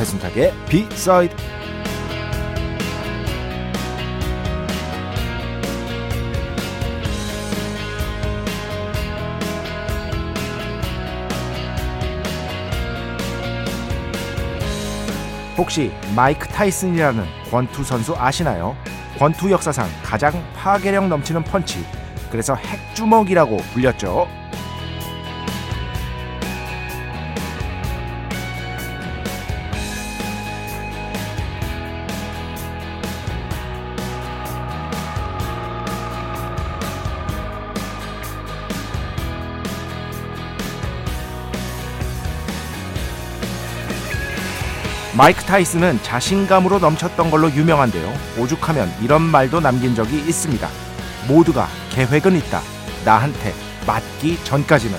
배순탁의 비사이드 혹시 마이크 타이슨이라는 권투 선수 아시나요? 권투 역사상 가장 파괴력 넘치는 펀치 그래서 핵주먹이라고 불렸죠. 마이크 타이슨은 자신감으로 넘쳤던 걸로 유명한데요. 오죽하면 이런 말도 남긴 적이 있습니다. 모두가 계획은 있다. 나한테 맞기 전까지는.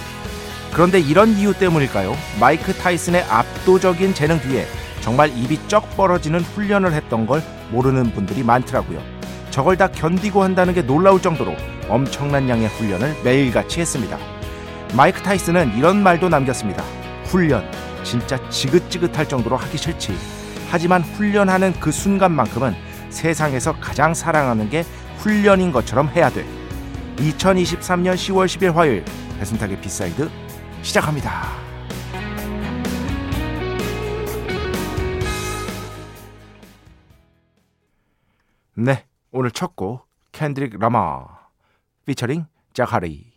그런데 이런 이유 때문일까요? 마이크 타이슨의 압도적인 재능 뒤에 정말 입이 쩍 벌어지는 훈련을 했던 걸 모르는 분들이 많더라고요. 저걸 다 견디고 한다는 게 놀라울 정도로 엄청난 양의 훈련을 매일같이 했습니다. 마이크 타이슨은 이런 말도 남겼습니다. 훈련, 진짜 지긋지긋할 정도로 하기 싫지. 하지만 훈련하는 그 순간만큼은 세상에서 가장 사랑하는 게 훈련인 것처럼 해야 돼. 2023년 10월 10일 화요일 배순탁의 B side 시작합니다. 네, 오늘 첫 곡 켄드릭 라마 피처링 Zacari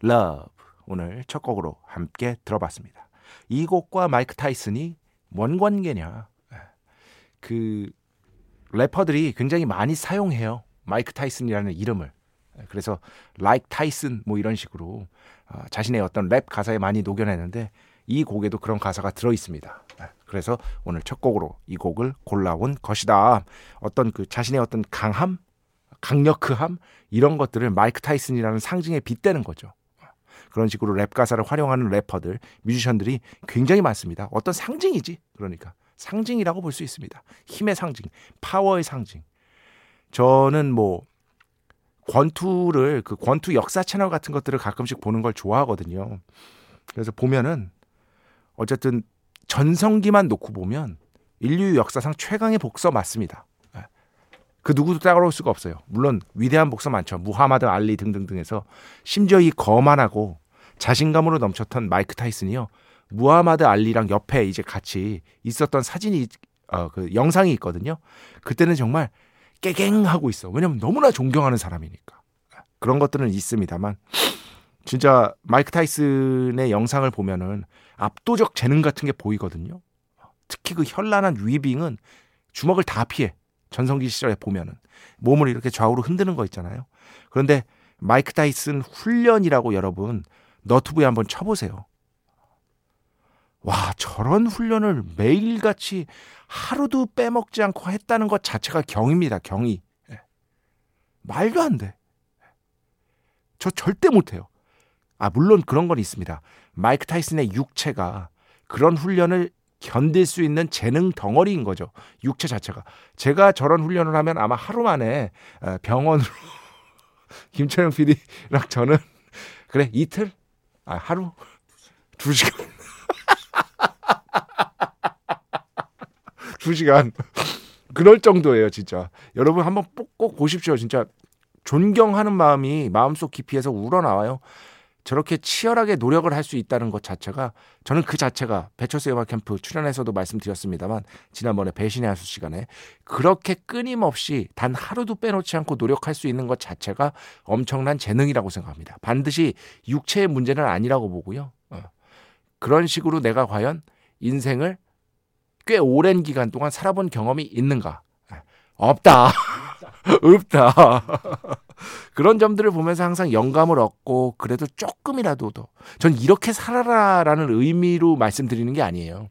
LOVE 오늘 첫 곡으로 함께 들어봤습니다. 이 곡과 마이크 타이슨이 뭔 관계냐? 그 래퍼들이 굉장히 많이 사용해요. 마이크 타이슨이라는 이름을. 그래서 like 타이슨 뭐 이런 식으로 어, 자신의 어떤 랩 가사에 많이 녹여내는데 이 곡에도 그런 가사가 들어 있습니다. 그래서 오늘 첫 곡으로 이 곡을 골라온 것이다. 어떤 그 자신의 어떤 강함, 강력함 이런 것들을 마이크 타이슨이라는 상징에 빗대는 거죠. 그런 식으로 랩 가사를 활용하는 래퍼들, 뮤지션들이 굉장히 많습니다. 어떤 상징이지. 그러니까 상징이라고 볼 수 있습니다. 힘의 상징, 파워의 상징. 저는 뭐 권투를 그 권투 역사 채널 같은 것들을 가끔씩 보는 걸 좋아하거든요. 그래서 보면은 어쨌든 전성기만 놓고 보면 인류 역사상 최강의 복서 맞습니다. 예. 그 누구도 따라올 수가 없어요. 물론 위대한 복서 많죠. 무하마드 알리 등등등해서 심지어 이 거만하고 자신감으로 넘쳤던 마이크 타이슨이요. 무하마드 알리랑 옆에 이제 같이 있었던 사진이 어, 그 영상이 있거든요. 그때는 정말 깨갱하고 있어. 왜냐면 너무나 존경하는 사람이니까. 그런 것들은 있습니다만 진짜 마이크 타이슨의 영상을 보면은 압도적 재능 같은 게 보이거든요. 특히 그 현란한 위빙은 주먹을 다 피해. 전성기 시절에 보면은 몸을 이렇게 좌우로 흔드는 거 있잖아요. 그런데 마이크 타이슨 훈련이라고 여러분 너튜브에 한번 쳐보세요. 와, 저런 훈련을 매일같이 하루도 빼먹지 않고 했다는 것 자체가 경입니다, 경이. 예. 말도 안 돼. 저 절대 못해요. 아, 물론 그런 건 있습니다. 마이크 타이슨의 육체가 그런 훈련을 견딜 수 있는 재능 덩어리인 거죠. 육체 자체가. 제가 저런 훈련을 하면 아마 하루 만에 어, 병원으로 김철영 PD랑 저는 그래 이틀? 아 하루? 두 시간. 두 시간. 그럴 정도예요 진짜. 여러분 한번 꼭 보십시오. 진짜 존경하는 마음이 마음속 깊이에서 우러나와요 저렇게 치열하게 노력을 할 수 있다는 것 자체가 저는 그 자체가 배철수 음악 캠프 출연해서도 말씀드렸습니다만 지난번에 배신의 한수 시간에 그렇게 끊임없이 단 하루도 빼놓지 않고 노력할 수 있는 것 자체가 엄청난 재능이라고 생각합니다. 반드시 육체의 문제는 아니라고 보고요. 어. 그런 식으로 내가 과연 인생을 꽤 오랜 기간 동안 살아본 경험이 있는가? 없다. 없다. 그런 점들을 보면서 항상 영감을 얻고 그래도 조금이라도 전 이렇게 살아라라는 의미로 말씀드리는 게 아니에요.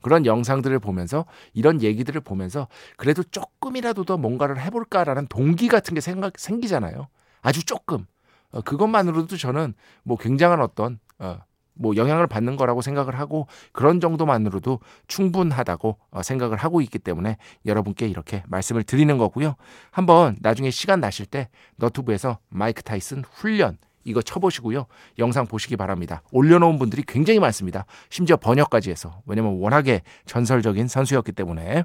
그런 영상들을 보면서 이런 얘기들을 보면서 그래도 조금이라도 더 뭔가를 해볼까라는 동기 같은 게 생각 생기잖아요. 아주 조금. 어, 그것만으로도 저는 뭐 굉장한 어떤 어, 뭐 영향을 받는 거라고 생각을 하고 그런 정도만으로도 충분하다고 어, 생각을 하고 있기 때문에 여러분께 이렇게 말씀을 드리는 거고요. 한번 나중에 시간 나실 때 너튜브에서 마이크 타이슨 훈련 이거 쳐보시고요. 영상 보시기 바랍니다. 올려놓은 분들이 굉장히 많습니다. 심지어 번역까지 해서. 왜냐면 워낙에 전설적인 선수였기 때문에.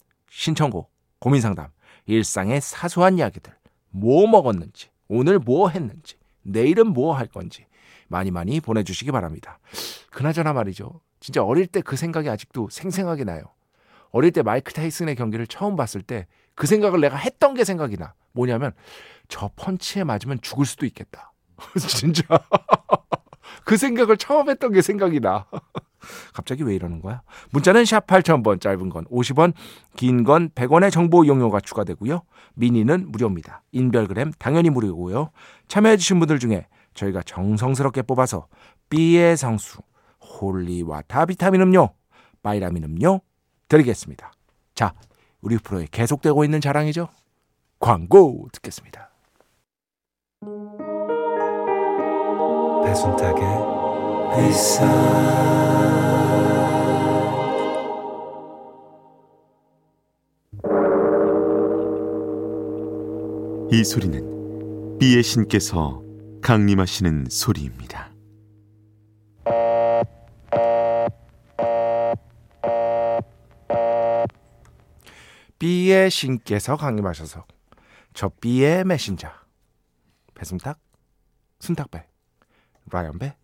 신청곡, 고민상담, 일상의 사소한 이야기들, 뭐 먹었는지, 오늘 뭐 했는지, 내일은 뭐 할 건지 많이 많이 보내주시기 바랍니다. 그나저나 말이죠. 진짜 어릴 때 그 생각이 아직도 생생하게 나요. 어릴 때 마이크 타이슨의 경기를 처음 봤을 때 그 생각을 내가 했던 게 생각이 나. 뭐냐면 저 펀치에 맞으면 죽을 수도 있겠다. 진짜 그 생각을 처음 했던 게 생각이 나. 갑자기 왜 이러는 거야? 문자는 샵 8000번, 짧은 건 50원, 긴 건 100원의 정보 이용료가 추가되고요. 미니는 무료입니다. 인별그램 당연히 무료고요. 참여해주신 분들 중에 저희가 정성스럽게 뽑아서 B의 성수, holy water 비타민 음료, 바이라민 음료 드리겠습니다. 자, 우리 프로에 계속되고 있는 자랑이죠. 광고 듣겠습니다. 배순탁의 이 소리는 비의 신께서 강림하시는 소리입니다. B의 신께서 강림하셔서 저 B의 메신저 배순탁, 순탁배, 라이언배,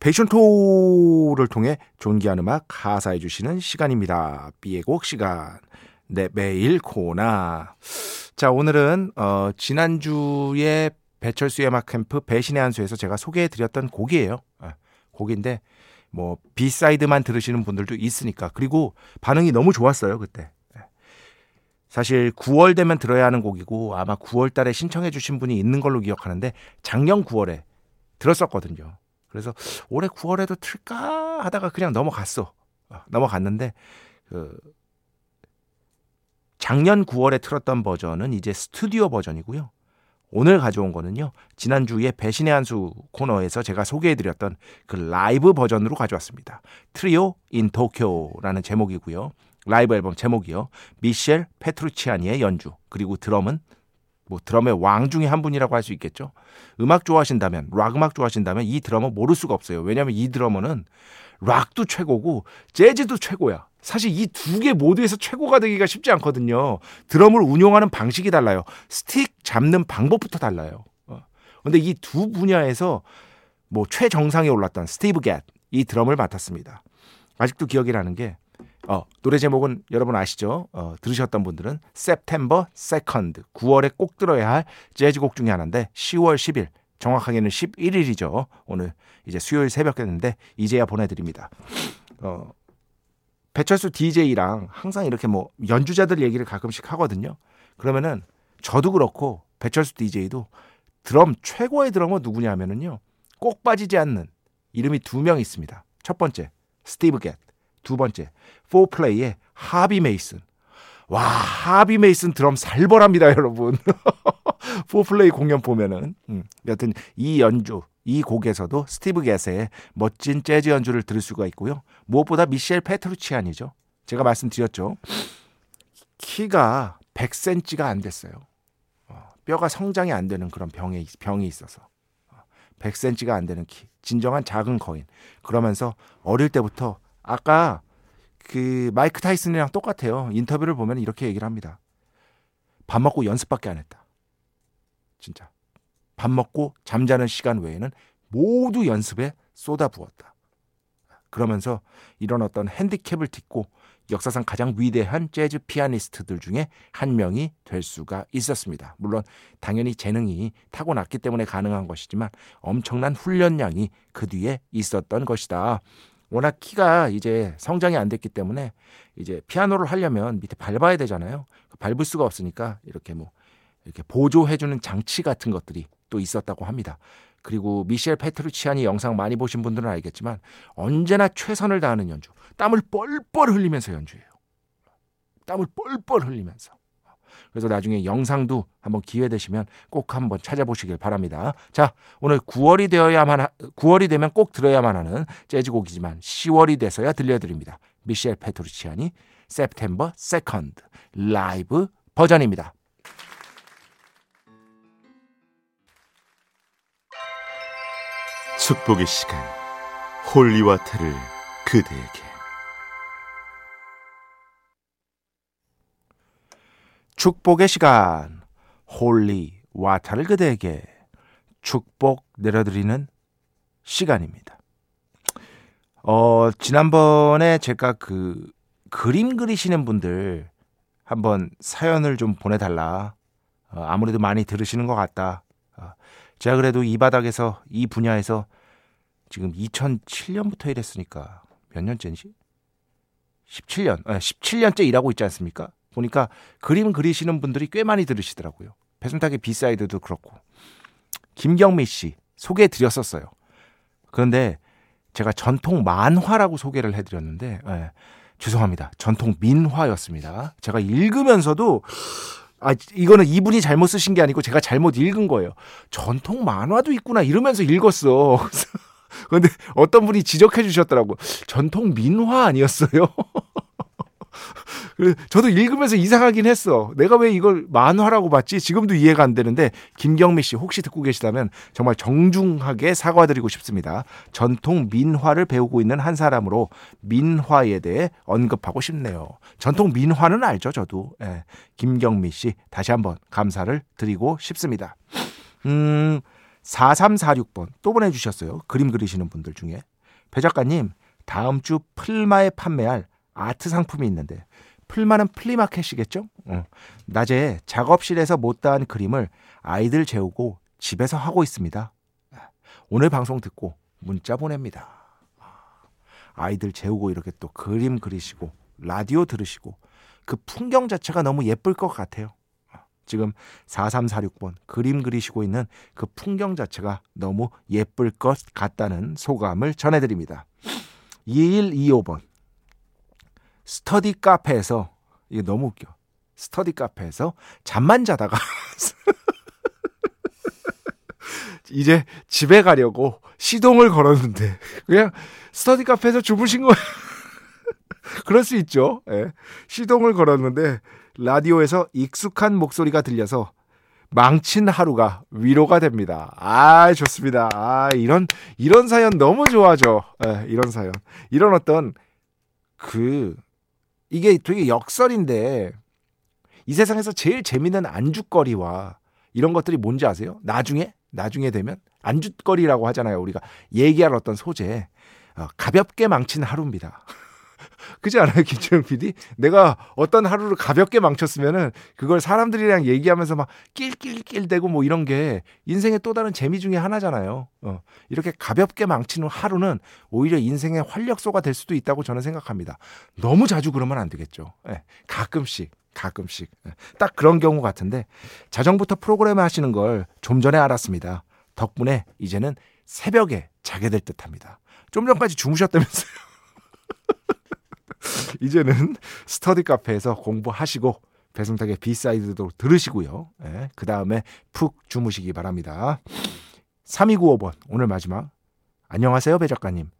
패션토를 통해 존귀한 음악 가사해 주시는 시간입니다. B의 곡 시간. 네, 매일 코나. 자, 오늘은 어, 지난주에 배철수의 음악 캠프 배신의 한수에서 제가 소개해 드렸던 곡이에요. 아, 곡인데 뭐 비사이드만 들으시는 분들도 있으니까. 그리고 반응이 너무 좋았어요, 그때. 사실 9월 되면 들어야 하는 곡이고 아마 9월 달에 신청해 주신 분이 있는 걸로 기억하는데 작년 9월에 들었었거든요. 그래서 올해 9월에도 틀까 하다가 그냥 넘어갔어. 어, 넘어갔는데 그 작년 9월에 틀었던 버전은 이제 스튜디오 버전이고요. 오늘 가져온 거는요. 지난주에 배신의 한수 코너에서 제가 소개해드렸던 그 라이브 버전으로 가져왔습니다. Trio in Tokyo라는 제목이고요. 라이브 앨범 제목이요. 미셸 페트루치아니의 연주 그리고 드럼은 뭐 드럼의 왕 중에 한 분이라고 할 수 있겠죠. 음악 좋아하신다면 락 음악 좋아하신다면 이 드러머 모를 수가 없어요. 왜냐하면 이 드러머는 락도 최고고 재즈도 최고야. 사실 이 두 개 모두에서 최고가 되기가 쉽지 않거든요. 드럼을 운용하는 방식이 달라요. 스틱 잡는 방법부터 달라요. 어. 근데 이 두 분야에서 뭐 최정상에 올랐던 스티브 겟 이 드럼을 맡았습니다. 아직도 기억이 나는 게 어, 노래 제목은 여러분 아시죠? 어, 들으셨던 분들은 September 2nd 9월에 꼭 들어야 할 재즈곡 중에 하나인데 10월 10일 정확하게는 11일이죠. 오늘 이제 수요일 새벽 됐는데 이제야 보내드립니다. 어, 배철수 DJ랑 항상 이렇게 뭐 연주자들 얘기를 가끔씩 하거든요. 그러면은 저도 그렇고 배철수 DJ도 드럼 최고의 드럼은 누구냐 하면은요. 꼭 빠지지 않는 이름이 두 명 있습니다. 첫 번째 스티브 갯, 두 번째 포플레이의 하비 메이슨. 와, 하비 메이슨 드럼 살벌합니다, 여러분. 포플레이 공연 보면은. 음, 여튼 이 연주, 이 곡에서도 스티브 갯의 멋진 재즈 연주를 들을 수가 있고요. 무엇보다 미셸 페트루치아니죠. 제가 말씀드렸죠. 키가 100cm가 안 됐어요. 어, 뼈가 성장이 안 되는 그런 병에, 병이 있어서. 100cm가 안 되는 키. 진정한 작은 거인. 그러면서 어릴 때부터 아까 그 마이크 타이슨이랑 똑같아요. 인터뷰를 보면 이렇게 얘기를 합니다. 밥 먹고 연습밖에 안 했다. 진짜. 밥 먹고 잠자는 시간 외에는 모두 연습에 쏟아부었다. 그러면서 이런 어떤 핸디캡을 딛고 역사상 가장 위대한 재즈 피아니스트들 중에 한 명이 될 수가 있었습니다. 물론 당연히 재능이 타고났기 때문에 가능한 것이지만 엄청난 훈련량이 그 뒤에 있었던 것이다. 워낙 키가 이제 성장이 안 됐기 때문에 이제 피아노를 하려면 밑에 밟아야 되잖아요. 밟을 수가 없으니까 이렇게 뭐 이렇게 보조해주는 장치 같은 것들이 또 있었다고 합니다. 그리고 미셸 페트루치안이 영상 많이 보신 분들은 알겠지만 언제나 최선을 다하는 연주, 땀을 뻘뻘 흘리면서 연주해요. 땀을 뻘뻘 흘리면서. 그래서 나중에 영상도 한번 기회 되시면 꼭 한번 찾아보시길 바랍니다. 자, 오늘 9월이 되어야만 9월이 되면 꼭 들어야만 하는 재즈곡이지만 10월이 돼서야 들려드립니다. 미셸 페트루치안이 September 2nd 라이브 버전입니다. 축복의 시간 holy water를 그대에게 축복의 시간 holy water를 그대에게 축복 내려드리는 시간입니다. 어, 지난번에 제가 그 그림 그리시는 분들 한번 사연을 좀 보내달라. 어, 아무래도 많이 들으시는 것 같다. 어, 제가 그래도 이 바닥에서 이 분야에서 지금 2007년부터 일했으니까 몇 년째인지 17년, 아, 17년째 일하고 있지 않습니까? 보니까 그림 그리시는 분들이 꽤 많이 들으시더라고요. 배순탁의 비사이드도 그렇고 김경미 씨 소개해 드렸었어요. 그런데 제가 전통 만화라고 소개를 해 드렸는데 예, 죄송합니다. 전통 민화였습니다. 제가 읽으면서도 아 이거는 이분이 잘못 쓰신 게 아니고 제가 잘못 읽은 거예요. 전통 만화도 있구나 이러면서 읽었어. 그런데 어떤 분이 지적해 주셨더라고. 전통 민화 아니었어요? 저도 읽으면서 이상하긴 했어. 내가 왜 이걸 만화라고 봤지? 지금도 이해가 안 되는데 김경미 씨 혹시 듣고 계시다면 정말 정중하게 사과드리고 싶습니다. 전통 민화를 배우고 있는 한 사람으로 민화에 대해 언급하고 싶네요. 전통 민화는 알죠, 저도. 예. 김경미 씨 다시 한번 감사를 드리고 싶습니다. 음, 4346번 또 보내주셨어요. 그림 그리시는 분들 중에. 배 작가님, 다음 주 풀마에 판매할 아트 상품이 있는데 풀만은 플리마켓이겠죠? 어. 낮에 작업실에서 못다한 그림을 아이들 재우고 집에서 하고 있습니다. 오늘 방송 듣고 문자 보냅니다. 아이들 재우고 이렇게 또 그림 그리시고 라디오 들으시고 그 풍경 자체가 너무 예쁠 것 같아요. 지금 4346번 그림 그리시고 있는 그 풍경 자체가 너무 예쁠 것 같다는 소감을 전해드립니다. 2125번 스터디 카페에서 이게 너무 웃겨. 스터디 카페에서 잠만 자다가 이제 집에 가려고 시동을 걸었는데 그냥 스터디 카페에서 주무신 거예요. 그럴 수 있죠. 예. 시동을 걸었는데 라디오에서 익숙한 목소리가 들려서 망친 하루가 위로가 됩니다. 아, 좋습니다. 아, 이런, 이런 사연 너무 좋아져. 예, 이런 사연. 이런 어떤, 그, 이게 되게 역설인데 이 세상에서 제일 재밌는 안주거리와 이런 것들이 뭔지 아세요? 나중에 나중에 되면 안주거리라고 하잖아요. 우리가 얘기할 어떤 소재 어, 가볍게 망친 하루입니다. 그지 않아요, 김철영 PD? 내가 어떤 하루를 가볍게 망쳤으면은 그걸 사람들이랑 얘기하면서 막 낄낄낄 대고 뭐 이런 게 인생의 또 다른 재미 중에 하나잖아요. 어, 이렇게 가볍게 망치는 하루는 오히려 인생의 활력소가 될 수도 있다고 저는 생각합니다. 너무 자주 그러면 안 되겠죠. 예, 가끔씩. 가끔씩. 예, 딱 그런 경우 같은데 자정부터 프로그램 하시는 걸 좀 전에 알았습니다. 덕분에 이제는 새벽에 자게 될 듯합니다. 좀 전까지 주무셨다면서요. 이제는 스터디 카페에서 공부하시고 배순탁의 B side도 들으시고요. 예, 그 다음에 푹 주무시기 바랍니다. 3295번 오늘 마지막 안녕하세요 배 작가님.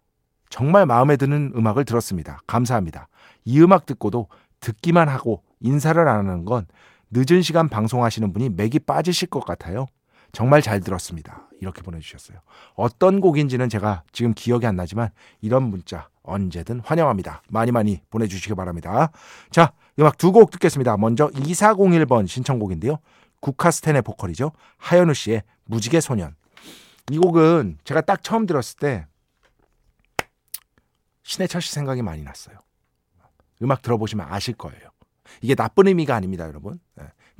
정말 마음에 드는 음악을 들었습니다. 감사합니다. 이 음악 듣고도 듣기만 하고 인사를 안 하는 건 늦은 시간 방송하시는 분이 맥이 빠지실 것 같아요. 정말 잘 들었습니다. 이렇게 보내주셨어요. 어떤 곡인지는 제가 지금 기억이 안 나지만 이런 문자 언제든 환영합니다. 많이 많이 보내주시기 바랍니다. 자, 음악 두 곡 듣겠습니다. 먼저 2401번 신청곡인데요. 국카스텐의 보컬이죠. 하현우 씨의 무지개 소년. 이 곡은 제가 딱 처음 들었을 때 신해철 씨 생각이 많이 났어요. 음악 들어보시면 아실 거예요. 이게 나쁜 의미가 아닙니다, 여러분.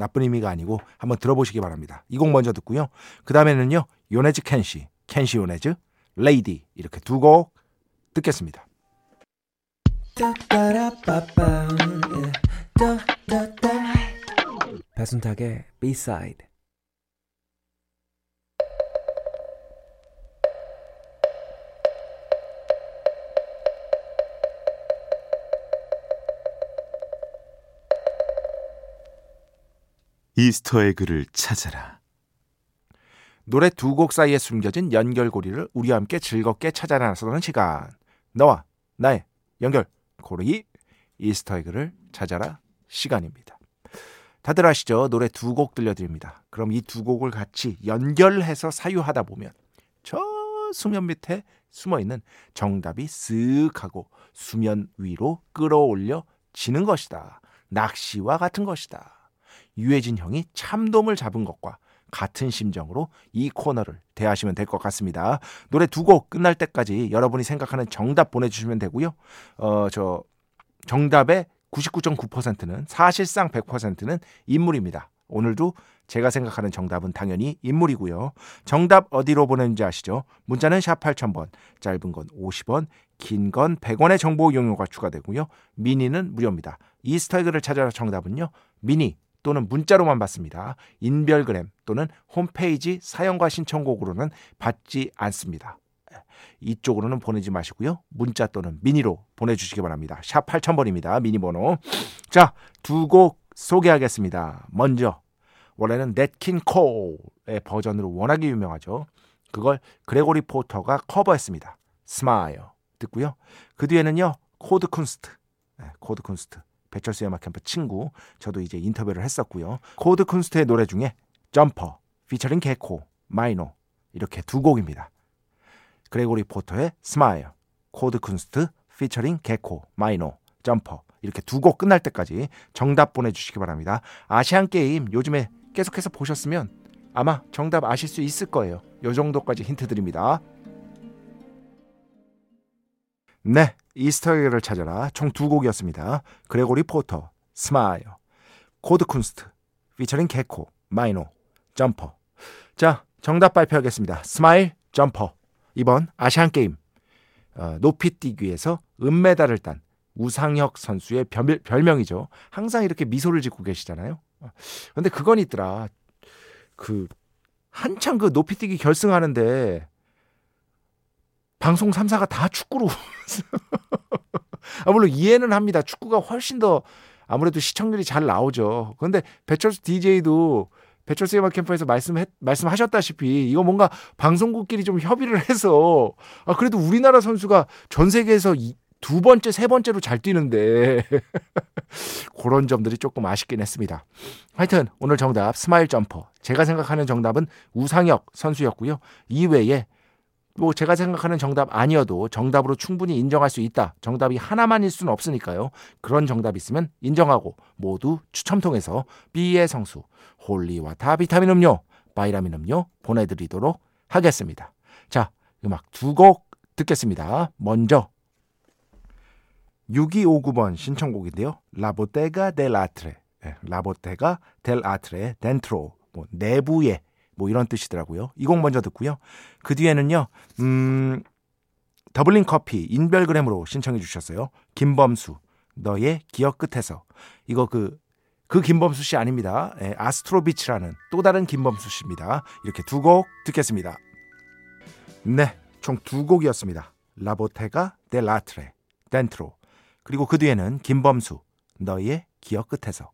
네, 나쁜 의미가 아니고 한번 들어보시기 바랍니다. 이 곡 먼저 듣고요. 그 다음에는요, 요네즈 켄시, 켄시 요네즈, 레이디 이렇게 두 곡 듣겠습니다. 배순탁의 B-side 이스터에그를 찾아라. 노래 두 곡 사이에 숨겨진 연결고리를 우리와 함께 즐겁게 찾아 나서는 시간. 너와 나의 연결고리 이스터에그를 찾아라 시간입니다. 다들 아시죠? 노래 두 곡 들려드립니다. 그럼 이 두 곡을 같이 연결해서 사유하다 보면 저 수면 밑에 숨어 있는 정답이 쓱 하고 수면 위로 끌어올려 지는 것이다. 낚시와 같은 것이다. 유해진 형이 참돔을 잡은 것과 같은 심정으로 이 코너를 대하시면 될 것 같습니다. 노래 두 곡 끝날 때까지 여러분이 생각하는 정답 보내주시면 되고요. 어, 저 정답의 99.9%는 사실상 100%는 인물입니다. 오늘도 제가 생각하는 정답은 당연히 인물이고요. 정답 어디로 보내는지 아시죠? 문자는 샵 8000번, 짧은 건 50원, 긴 건 100원의 정보 이용료가 추가되고요. 미니는 무료입니다. 이스타그를 찾아라 정답은요. 미니 또는 문자로만 받습니다. 인별그램 또는 홈페이지 사연과 신청곡으로는 받지 않습니다. 이쪽으로는 보내지 마시고요. 문자 또는 미니로 보내주시기 바랍니다. 샵 8000번입니다. 미니 번호. 자, 두 곡 소개하겠습니다. 먼저 원래는 넷킨 콜의 버전으로 워낙에 유명하죠. 그걸 그레고리 포터가 커버했습니다. Smile 듣고요. 그 뒤에는요. 코드 쿤스트. 네, 코드 쿤스트. 배철수 음악 캠프 친구 저도 이제 인터뷰를 했었고요. 코드 쿤스트의 노래 중에 점퍼 피처링 개코 마이노 이렇게 두 곡입니다. 그레고리 포터의 Smile 코드 쿤스트 피처링 개코 마이노 점퍼 이렇게 두 곡 끝날 때까지 정답 보내주시기 바랍니다. 아시안 게임 요즘에 계속해서 보셨으면 아마 정답 아실 수 있을 거예요. 요 정도까지 힌트 드립니다. 네, 이스터에그를 찾아라 총 두 곡이었습니다. 그레고리 포터, Smile, 코드 쿤스트, 피처링 개코, 마이노, 점퍼. 자, 정답 발표하겠습니다. Smile, Jumper. 이번 아시안 게임 어, 높이뛰기에서 은메달을 딴 우상혁 선수의 별, 별명이죠. 항상 이렇게 미소를 짓고 계시잖아요. 근데 그건 있더라. 그 한창 그 높이뛰기 결승하는데 방송 3사가 다 축구로 아, 물론 이해는 합니다. 축구가 훨씬 더 아무래도 시청률이 잘 나오죠. 그런데 배철수 DJ도 배철수 음악 캠프에서 말씀해, 말씀하셨다시피 이거 뭔가 방송국끼리 좀 협의를 해서 아, 그래도 우리나라 선수가 전 세계에서 이, 두 번째, 세 번째로 잘 뛰는데 그런 점들이 조금 아쉽긴 했습니다. 하여튼 오늘 정답 Smile Jumper. 제가 생각하는 정답은 우상혁 선수였고요. 이외에 뭐 제가 생각하는 정답 아니어도 정답으로 충분히 인정할 수 있다. 정답이 하나만일 수는 없으니까요. 그런 정답 있으면 인정하고 모두 추첨 통해서 B의 성수 holy water 비타민 음료, 바이라민 음료 보내드리도록 하겠습니다. 자, 음악 두 곡 듣겠습니다. 먼저 6259번 신청곡인데요. La Bottega dell'Arte, 네, La Bottega dell'Arte Dentro, 뭐 내부의 뭐 이런 뜻이더라고요. 이 곡 먼저 듣고요. 그 뒤에는요. 음, 더블링 커피 인별그램으로 신청해 주셨어요. 김범수 너의 기억 끝에서 이거 그그 김범수 씨 아닙니다. 예, 아스트로비츠라는 또 다른 김범수 씨입니다. 이렇게 두 곡 듣겠습니다. 네, 총 두 곡이었습니다. La Bottega dell'Arte, Dentro 그리고 그 뒤에는 김범수 너의 기억 끝에서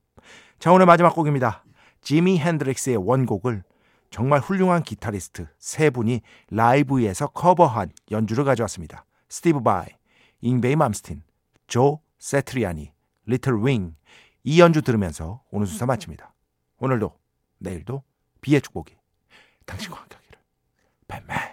자 오늘 마지막 곡입니다. 지미 핸드릭스의 원곡을 정말 훌륭한 기타리스트 세 분이 라이브에서 커버한 연주를 가져왔습니다. 스티브 바이, 잉베이 맘스틴, 조 세트리아니, Little Wing. 이 연주 들으면서 오늘 순서 마칩니다. 오늘도 내일도 비의 축복이 당신과 함께 하기를. 뱀맨.